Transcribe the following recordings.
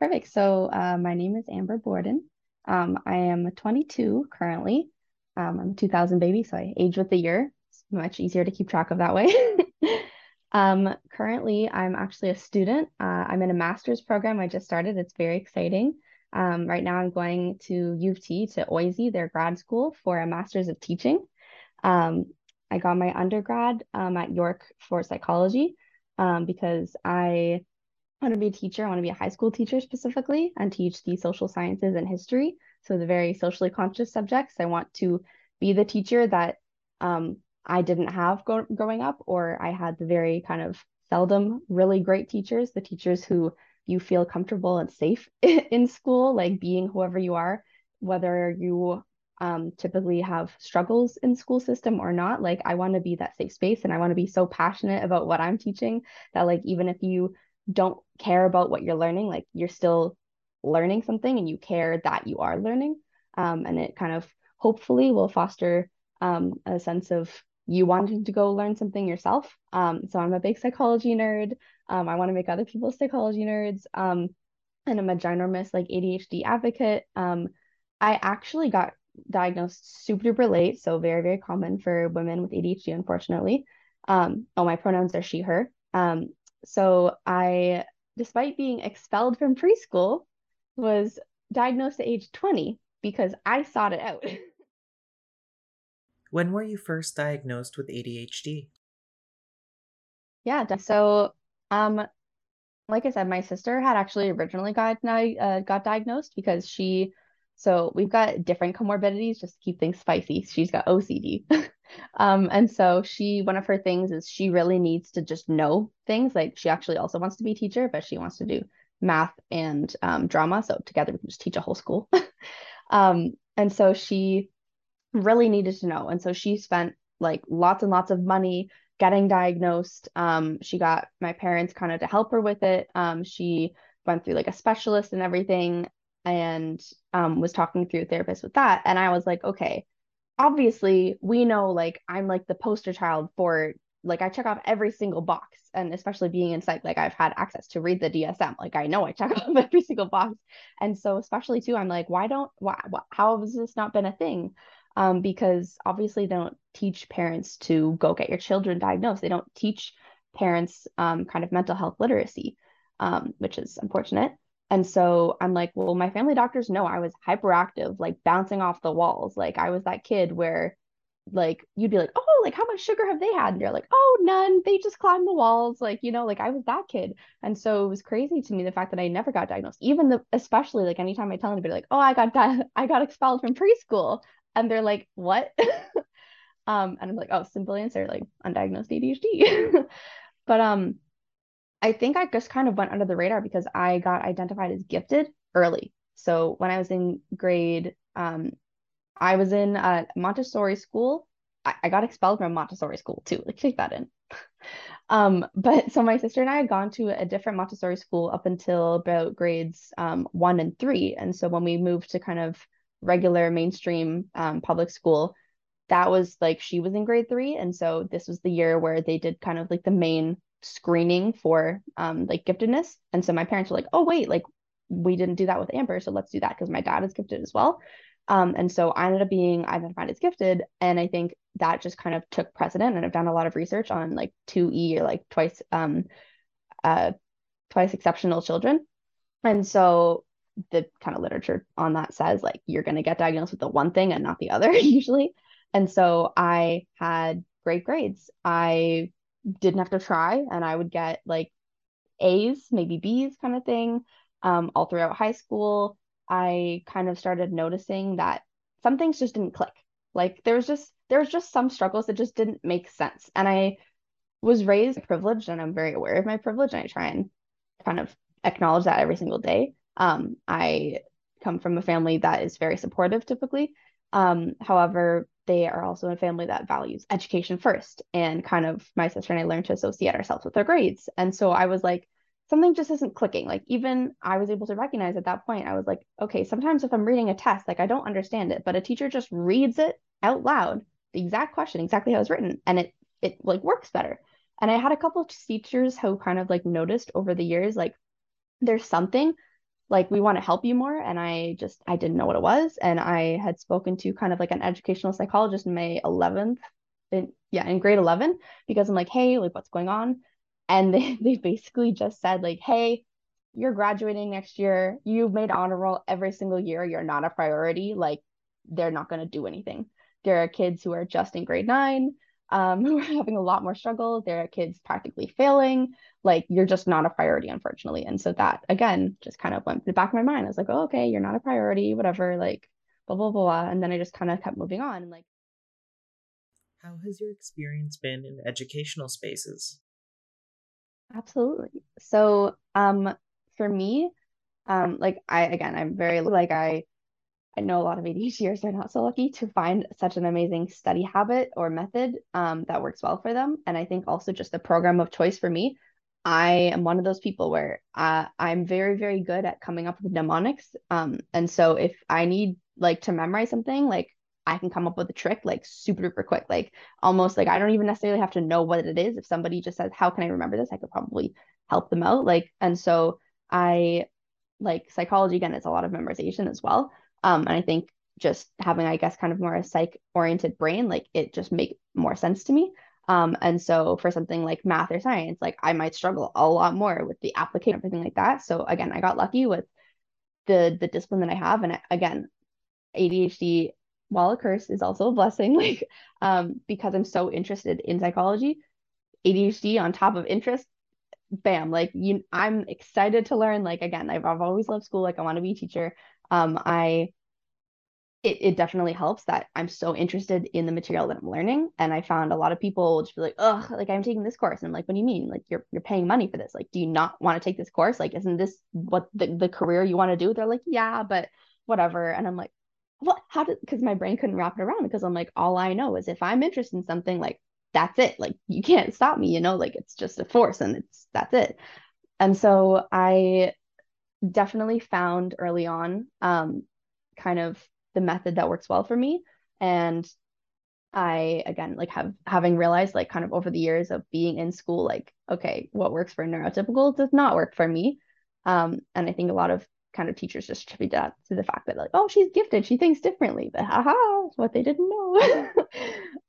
Perfect. So, uh, my name is Amber Borden. Um, I am 22 currently. Um, I'm a 2000 baby, so I age with the year. It's much easier to keep track of that way. Um, currently, I'm actually a student. Uh, I'm in a master's program I just started. It's very exciting. Um, right now, I'm going to U of T to OISE, their grad school, for a master's of teaching. Um, I got my undergrad um, at York for psychology because I want to be a teacher. I want to be a high school teacher specifically and teach the social sciences and history. So the very socially conscious subjects. I want to be the teacher that um, I didn't have go- growing up, or I had the very kind of seldom really great teachers, the teachers who you feel comfortable and safe in school, like being whoever you are, whether you um, typically have struggles in school system or not. Like I want to be that safe space and I want to be so passionate about what I'm teaching that like even if you don't care about what you're learning, like you're still learning something and you care that you are learning. Um, and it kind of hopefully will foster um, a sense of you wanting to go learn something yourself. Um, so I'm a big psychology nerd. Um, I want to make other people psychology nerds. Um, and I'm a ginormous like ADHD advocate. Um, I actually got diagnosed super duper late, so very, very common for women with ADHD, unfortunately. Oh, my pronouns are she, her. Um, so I, despite being expelled from preschool, was diagnosed at age 20 because I sought it out. when were you first diagnosed with ADHD? Yeah, so um like I said, my sister had actually originally got uh, got diagnosed because she so we've got different comorbidities just to keep things spicy. She's got OCD. um, and so she, one of her things is she really needs to just know things. Like she actually also wants to be a teacher, but she wants to do math and um, drama. So together we can just teach a whole school. um, and so she really needed to know. And so she spent like lots and lots of money getting diagnosed. Um, she got my parents kind of to help her with it. Um, she went through like a specialist and everything and um, was talking through a therapist with that. And I was like, okay, obviously we know like I'm like the poster child for like I check off every single box. And especially being in psych, like I've had access to read the DSM. Like I know I check off every single box. And so especially too, I'm like, why don't why, why how has this not been a thing? Um, because obviously they don't teach parents to go get your children diagnosed. They don't teach parents um, kind of mental health literacy, um, which is unfortunate. And so I'm like, well, my family doctors know I was hyperactive, like bouncing off the walls. Like I was that kid where like you'd be like, oh, like how much sugar have they had? And you're like, oh, none. They just climb the walls. Like, you know, like I was that kid. And so it was crazy to me the fact that I never got diagnosed. Even the especially like anytime I tell anybody like, oh, I got di- I got expelled from preschool. And they're like, what? um, and I'm like, oh, simple answer, like undiagnosed ADHD. but um I think I just kind of went under the radar because I got identified as gifted early. So when I was in grade, um, I was in a Montessori school. I, I got expelled from Montessori school too. Like take that in. um, but so my sister and I had gone to a different Montessori school up until about grades um, one and three. And so when we moved to kind of regular mainstream um, public school, that was like she was in grade three. And so this was the year where they did kind of like the main screening for um like giftedness. And so my parents were like, oh wait, like we didn't do that with Amber, so let's do that because my dad is gifted as well. Um, and so I ended up being identified as gifted, and I think that just kind of took precedent. And I've done a lot of research on like two E or like twice um uh twice exceptional children. And so the kind of literature on that says like you're going to get diagnosed with the one thing and not the other usually. And so I had great grades. I didn't have to try and I would get like A's, maybe B's kind of thing. Um, all throughout high school, I kind of started noticing that some things just didn't click. Like there was just there was just some struggles that just didn't make sense. And I was raised privileged and I'm very aware of my privilege and I try and kind of acknowledge that every single day. Um, I come from a family that is very supportive typically. Um, however, they are also a family that values education first. And kind of my sister and I learned to associate ourselves with our grades. And so I was like, something just isn't clicking. Like even I was able to recognize at that point, I was like, okay, sometimes if I'm reading a test, like I don't understand it, but a teacher just reads it out loud, the exact question, exactly how it's written, and it it like works better. And I had a couple of teachers who kind of like noticed over the years, like there's something like we want to help you more and i just i didn't know what it was and i had spoken to kind of like an educational psychologist may 11th in, yeah in grade 11 because i'm like hey like what's going on? And they, they basically just said like hey you're graduating next year you've made honor roll every single year you're not a priority like they're not going to do anything. There are kids who are just in grade nine um, who are having a lot more struggle there are kids practically failing. Like you're just not a priority unfortunately. And so that again just kind of went through the back of my mind. I was like oh okay you're not a priority whatever like blah blah blah, blah. and then i just kind of kept moving on and like how has your experience been in educational spaces? Absolutely. So um for me um like i again i'm very like i I know a lot of ADHDers are not so lucky to find such an amazing study habit or method um, that works well for them. And I think also just the program of choice for me I am one of those people where uh, I'm very, very good at coming up with mnemonics. Um, and so if I need like to memorize something, like I can come up with a trick like super, duper quick. Like almost like I don't even necessarily have to know what it is. If somebody just says, How can I remember this? I could probably help them out. Like, and so I like psychology again, it's a lot of memorization as well. Um, and I think just having, I guess, kind of more a psych oriented brain, like it just make more sense to me. Um, and so for something like math or science, like I might struggle a lot more with the application, everything like that. So again, I got lucky with the the discipline that I have. And again, ADHD, while a curse, is also a blessing. Like um, because I'm so interested in psychology, ADHD on top of interest, bam, like you I'm excited to learn. Like again, I've I've always loved school, like I want to be a teacher. Um, I it, it definitely helps that I'm so interested in the material that I'm learning. And I found a lot of people just be like, oh, like I'm taking this course. And I'm like, what do you mean? Like you're you're paying money for this. Like, do you not want to take this course? Like, isn't this what the, the career you want to do? They're like, yeah, but whatever. And I'm like, what how did because my brain couldn't wrap it around because I'm like, all I know is if I'm interested in something, like that's it. Like you can't stop me, you know, like it's just a force and it's that's it. And so I definitely found early on um kind of the method that works well for me. And I again like have having realized like kind of over the years of being in school like okay what works for neurotypical does not work for me. Um and I think a lot of kind of teachers just attribute that to the fact that like oh she's gifted. She thinks differently. But haha what they didn't know.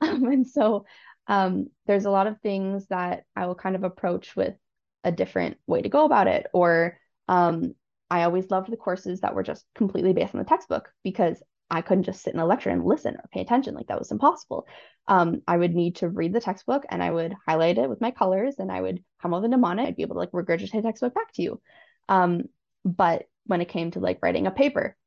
Um, and so um there's a lot of things that I will kind of approach with a different way to go about it or um I always loved the courses that were just completely based on the textbook because I couldn't just sit in a lecture and listen or pay attention. Like that was impossible. Um, I would need to read the textbook and I would highlight it with my colors and I would come up with a mnemonic. I'd be able to like regurgitate the textbook back to you. Um, but when it came to like writing a paper,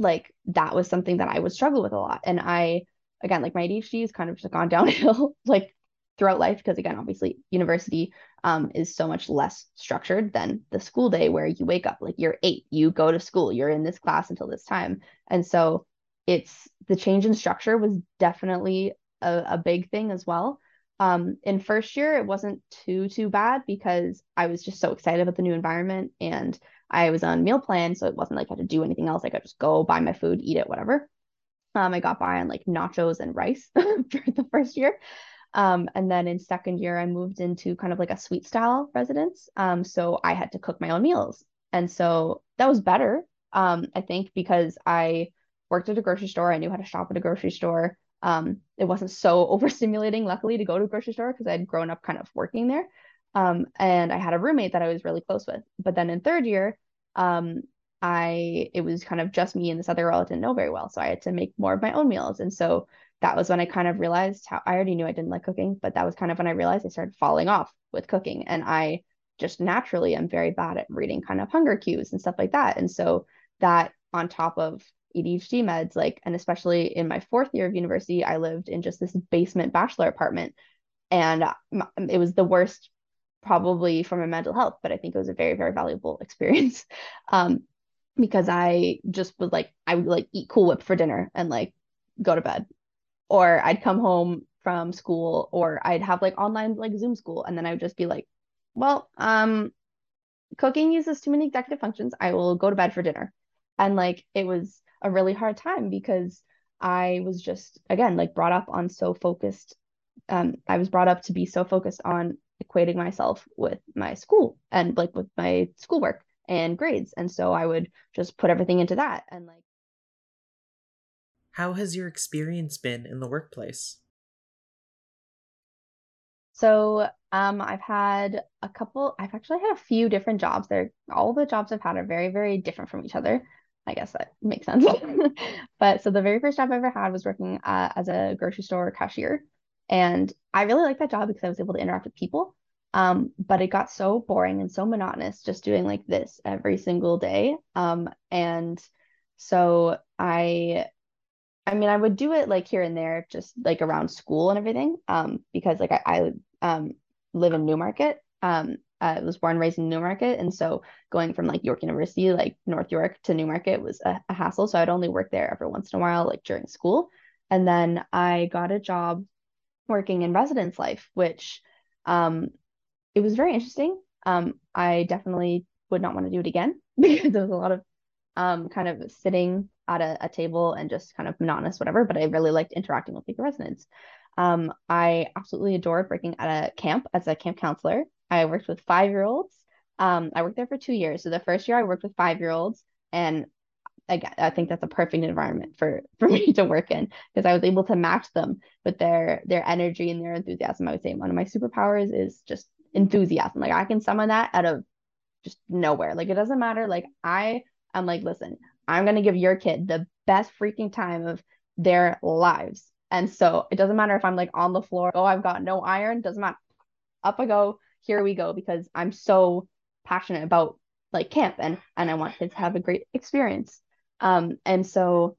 like that was something that I would struggle with a lot. And I, again, like my ADHD has kind of just gone downhill like throughout life because again, obviously university um, is so much less structured than the school day where you wake up like you're eight, you go to school, you're in this class until this time. And so it's the change in structure was definitely a, a big thing as well. Um, in first year, it wasn't too, too bad because I was just so excited about the new environment and I was on meal plan. So it wasn't like I had to do anything else. I could just go buy my food, eat it, whatever. Um, I got by on like nachos and rice for the first year. Um, and then in second year, I moved into kind of like a suite style residence. Um, so I had to cook my own meals. And so that was better, um, I think, because I worked at a grocery store. I knew how to shop at a grocery store. Um, it wasn't so overstimulating, luckily, to go to a grocery store because I'd grown up kind of working there. Um, and I had a roommate that I was really close with. But then in third year, um, I it was kind of just me and this other girl I didn't know very well. So I had to make more of my own meals. And so that was when I kind of realized how I already knew I didn't like cooking, but that was kind of when I realized I started falling off with cooking. And I just naturally am very bad at reading kind of hunger cues and stuff like that. And so that on top of ADHD meds, like, and especially in my fourth year of university, I lived in just this basement bachelor apartment. And it was the worst probably for my mental health, but I think it was a very, very valuable experience. Um, because I just was like, I would like eat Cool Whip for dinner and like go to bed or I'd come home from school or I'd have like online like Zoom school and then I would just be like, well, um cooking uses too many executive functions. I will go to bed for dinner. And like it was a really hard time because I was just again like brought up on so focused um I was brought up to be so focused on equating myself with my school and like with my schoolwork and grades. And so I would just put everything into that and like How has your experience been in the workplace? So, um, I've had a couple, I've actually had a few different jobs. They're all the jobs I've had are very, very different from each other. I guess that makes sense. But so the very first job I ever had was working uh, as a grocery store cashier. And I really liked that job because I was able to interact with people. Um, but it got so boring and so monotonous just doing like this every single day. Um, and so I I mean, I would do it like here and there, just like around school and everything. Um, because like I, I um live in Newmarket. Um, I was born and raised in Newmarket, and so going from like York University, like North York to Newmarket was a, a hassle. So I'd only work there every once in a while, like during school. And then I got a job working in residence life, which um it was very interesting. Um, I definitely would not want to do it again because there was a lot of um, kind of sitting at a, a, table and just kind of monotonous, whatever. But I really liked interacting with the residents. Um, I absolutely adored working at a camp as a camp counselor. I worked with five year olds. Um, I worked there for two years. So the first year I worked with five year olds, and again, I think that's a perfect environment for for me to work in because I was able to match them with their their energy and their enthusiasm. I would say one of my superpowers is just enthusiasm. Like I can summon that out of just nowhere. Like it doesn't matter. Like I I'm like, listen, I'm gonna give your kid the best freaking time of their lives. And so it doesn't matter if I'm like on the floor, oh, I've got no iron, doesn't matter. Up I go, here we go, because I'm so passionate about like camp and and I want kids to have a great experience. Um, and so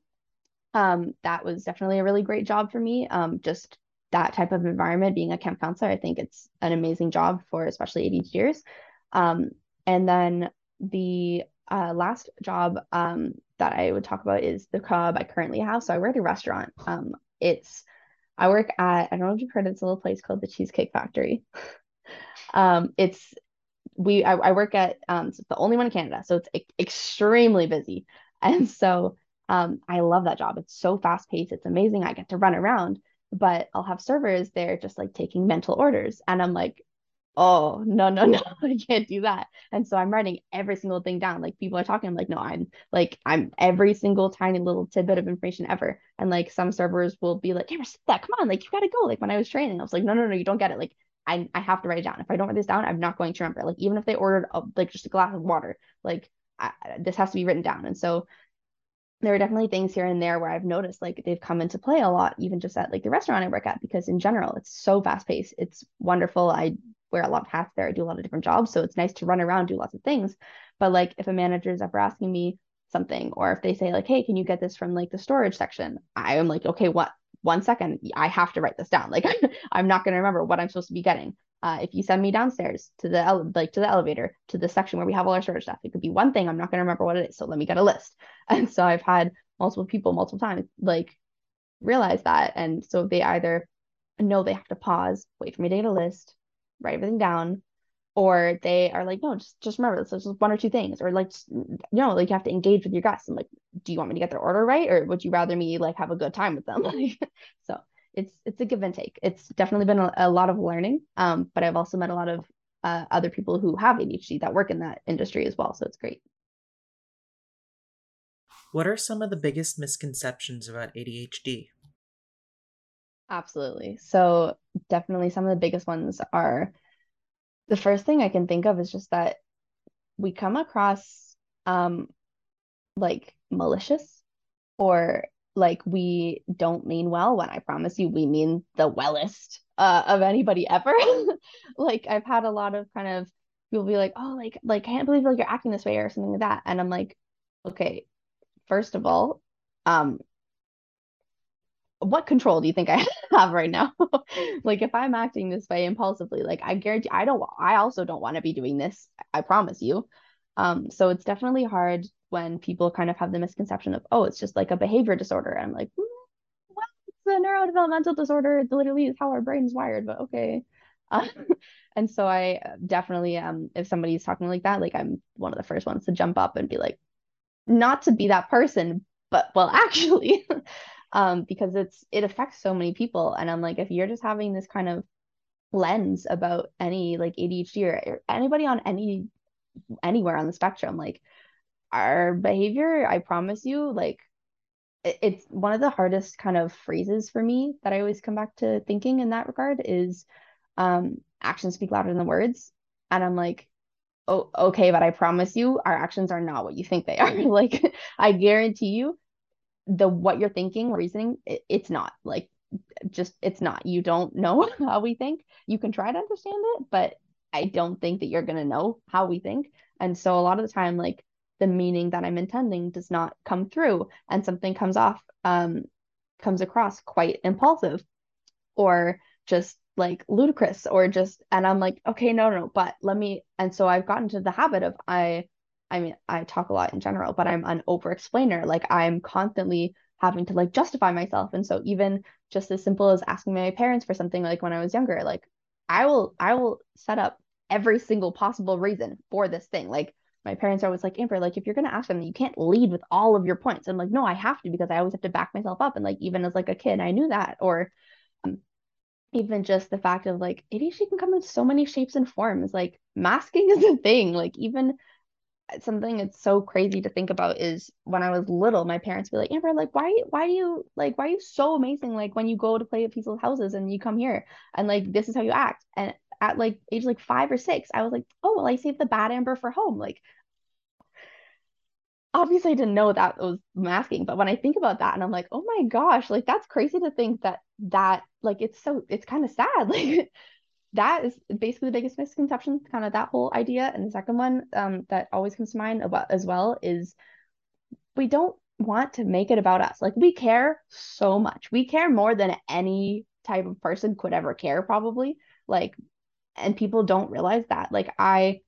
um, that was definitely a really great job for me. Um, just that type of environment, being a camp counselor, I think it's an amazing job for especially ADHDers. Um, and then the uh, last job um, that I would talk about is the job I currently have. So I work at a restaurant. Um, it's I work at I don't know if you've heard of this little place called the Cheesecake Factory. um, it's we I, I work at um, the only one in Canada, so it's e- extremely busy, and so um, I love that job. It's so fast paced. It's amazing. I get to run around, but I'll have servers there just like taking mental orders, and I'm like, oh no no no i can't do that. And so i'm writing every single thing down. Like people are talking i'm like no i'm like i'm every single tiny little tidbit of information ever. And like some servers will be like hey that come on like you gotta go like when i was training i was like no no no you don't get it. Like I, I have to write it down. If i don't write this down i'm not going to remember. Like even if they ordered a, like just a glass of water like I, this has to be written down. And so there are definitely things here and there where I've noticed like they've come into play a lot, even just at like the restaurant I work at, because in general, it's so fast paced. It's wonderful. I wear a lot of hats there. I do a lot of different jobs. So it's nice to run around, do lots of things. But like if a manager is ever asking me something, or if they say like, hey, can you get this from like the storage section? I am like, okay, what? One second, I have to write this down. Like I'm not going to remember what I'm supposed to be getting. Uh, if you send me downstairs to the ele- like to the elevator to the section where we have all our storage stuff, it could be one thing. I'm not going to remember what it is. So let me get a list. And so I've had multiple people multiple times like realize that, and so they either know they have to pause, wait for me to get a list, write everything down or they are like no just just remember this is just one or two things or like you know like you have to engage with your guests. And like do you want me to get their order right or would you rather me like have a good time with them? So it's it's a give and take. It's definitely been a, a lot of learning um but i've also met a lot of uh, other people who have adhd that work in that industry as well so it's great. What are some of the biggest misconceptions about adhd Absolutely. So definitely some of the biggest ones are the first thing I can think of is just that we come across um like malicious or like we don't mean well when I promise you we mean the wellest uh, of anybody ever. like I've had a lot of kind of people be like, oh, like like I can't believe like you're acting this way or something like that, and I'm like, okay, first of all, um, what control do you think I have right now? like if I'm acting this way impulsively, like I guarantee I don't I also don't want to be doing this. I promise you. Um, so it's definitely hard when people kind of have the misconception of, oh, it's just like a behavior disorder. And I'm like, mm, well, it's a neurodevelopmental disorder. It literally is how our brain is wired, but okay. Uh, and so I definitely um if somebody's talking like that, like I'm one of the first ones to jump up and be like, not to be that person, but well, actually um, because it's it affects so many people. And I'm like, if you're just having this kind of lens about any like ADHD or, anybody on any anywhere on the spectrum. Like our behavior, I promise you, like it's one of the hardest kind of phrases for me that I always come back to thinking in that regard is um, actions speak louder than words. And I'm like, oh, okay, but I promise you, our actions are not what you think they are. like, I guarantee you, the what you're thinking, reasoning, it, it's not. Like, just it's not. You don't know how we think. You can try to understand it, but I don't think that you're gonna know how we think. And so a lot of the time, like the meaning that I'm intending does not come through and something comes off um comes across quite impulsive or just like ludicrous or just and I'm like okay no no but let me and so I've gotten to the habit of I I mean I talk a lot in general but I'm an over explainer like I'm constantly having to like justify myself and so even just as simple as asking my parents for something like when I was younger like I will I will set up every single possible reason for this thing like my parents are always like, Amber, like if you're gonna ask them, you can't lead with all of your points. I'm like, no, I have to because I always have to back myself up. And like even as like a kid, I knew that. Or um, even just the fact of like ADHD can come in so many shapes and forms. Like masking is a thing. Like even something that's so crazy to think about is when I was little, my parents would be like, Amber, like why why do you like why are you so amazing? Like when you go to play at people's houses and you come here and like this is how you act. And at like age like five or six, I was like, oh well, I saved the bad amber for home. Like obviously I didn't know that was masking, but when I think about that and I'm like, oh my gosh, like that's crazy to think that that like it's so it's kind of sad. Like that is basically the biggest misconception, kind of that whole idea. And the second one um that always comes to mind as well is we don't want to make it about us. Like we care so much. We care more than any type of person could ever care, probably. Like and people don't realize that. Like I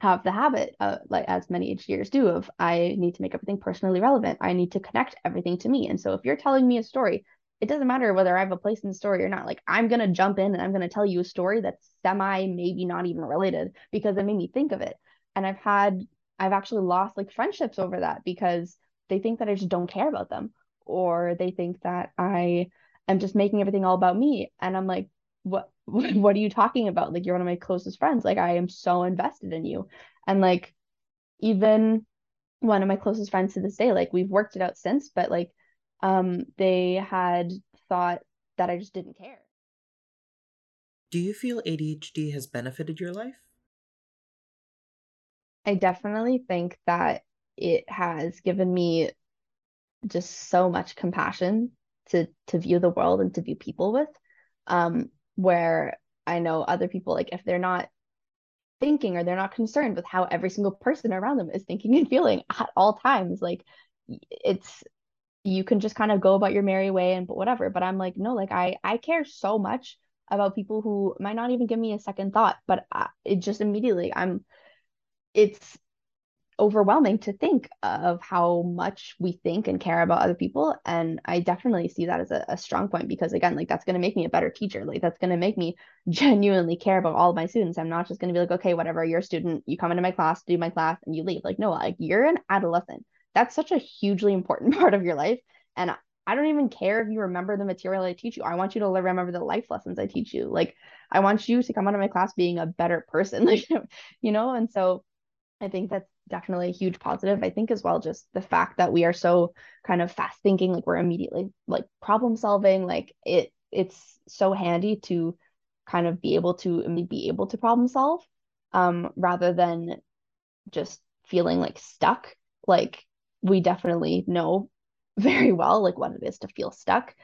have the habit, uh, like as many ADHDers do, of I need to make everything personally relevant. I need to connect everything to me. And so if you're telling me a story, it doesn't matter whether I have a place in the story or not. Like I'm gonna jump in and I'm gonna tell you a story that's semi, maybe not even related because it made me think of it. And I've had, I've actually lost like friendships over that because they think that I just don't care about them, or they think that I am just making everything all about me. And I'm like, what what are you talking about? Like you're one of my closest friends. Like I am so invested in you. And like even one of my closest friends to this day, like we've worked it out since, but like um they had thought that I just didn't care. Do you feel ADHD has benefited your life? I definitely think that it has given me just so much compassion to to view the world and to view people with. Um, where I know other people, like if they're not thinking or they're not concerned with how every single person around them is thinking and feeling at all times, like it's you can just kind of go about your merry way and whatever. But I'm like, no, like I I care so much about people who might not even give me a second thought, but I, it just immediately I'm it's overwhelming to think of how much we think and care about other people and i definitely see that as a, a strong point because again like that's going to make me a better teacher like that's going to make me genuinely care about all of my students i'm not just going to be like okay whatever you're a student you come into my class do my class and you leave like no like you're an adolescent that's such a hugely important part of your life and i don't even care if you remember the material i teach you i want you to remember the life lessons i teach you like i want you to come out of my class being a better person like you know and so I think that's definitely a huge positive. I think as well, just the fact that we are so kind of fast thinking, like we're immediately like problem solving, like it it's so handy to kind of be able to be able to problem solve um, rather than just feeling like stuck. Like we definitely know very well like what it is to feel stuck,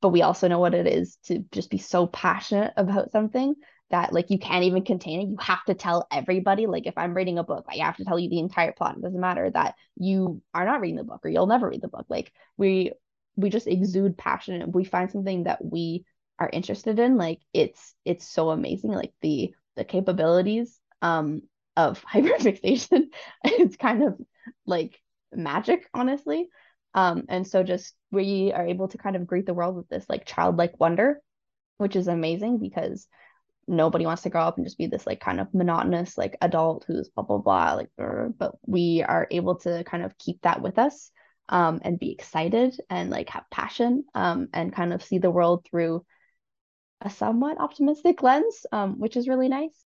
but we also know what it is to just be so passionate about something that like you can't even contain it. You have to tell everybody. Like if I'm reading a book, I have to tell you the entire plot. It doesn't matter that you are not reading the book or you'll never read the book. Like we we just exude passion and we find something that we are interested in. Like it's it's so amazing. Like the the capabilities um of hyperfixation. it's kind of like magic, honestly. Um, and so just we are able to kind of greet the world with this like childlike wonder, which is amazing because nobody wants to grow up and just be this like kind of monotonous like adult who's blah blah blah like but we are able to kind of keep that with us um, and be excited and like have passion um, and kind of see the world through a somewhat optimistic lens um, which is really nice